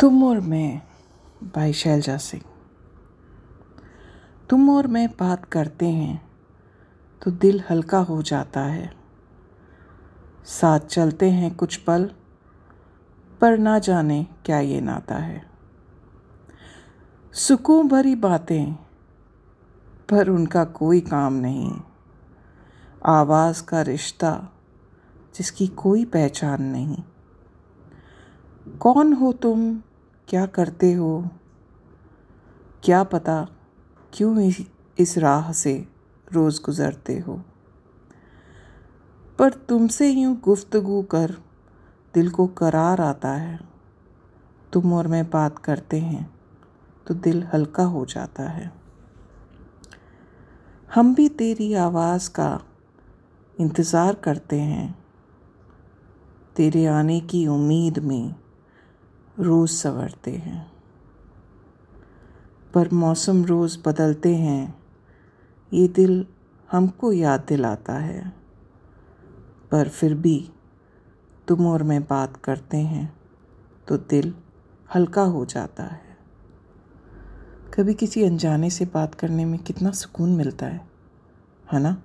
तुम और मैं बाई शैलजा सिंह। तुम और मैं बात करते हैं तो दिल हल्का हो जाता है। साथ चलते हैं कुछ पल, पर ना जाने क्या ये नाता है। सुकून भरी बातें, पर उनका कोई काम नहीं। आवाज़ का रिश्ता, जिसकी कोई पहचान नहीं। कौन हो तुम क्या करते हो? क्या पता क्यों इस राह से रोज़ गुज़रते हो? पर तुमसे यूँ गुफ्तगु कर दिल को करार आता है। तुम और मैं बात करते हैं तो दिल हल्का हो जाता है। हम भी तेरी आवाज़ का इंतज़ार करते हैं। तेरे आने की उम्मीद में रोज़ संवरते हैं। पर मौसम रोज़ बदलते हैं, ये दिल हमको याद दिलाता है। पर फिर भी तुम और मैं बात करते हैं तो दिल हल्का हो जाता है। कभी किसी अनजाने से बात करने में कितना सुकून मिलता है है ना?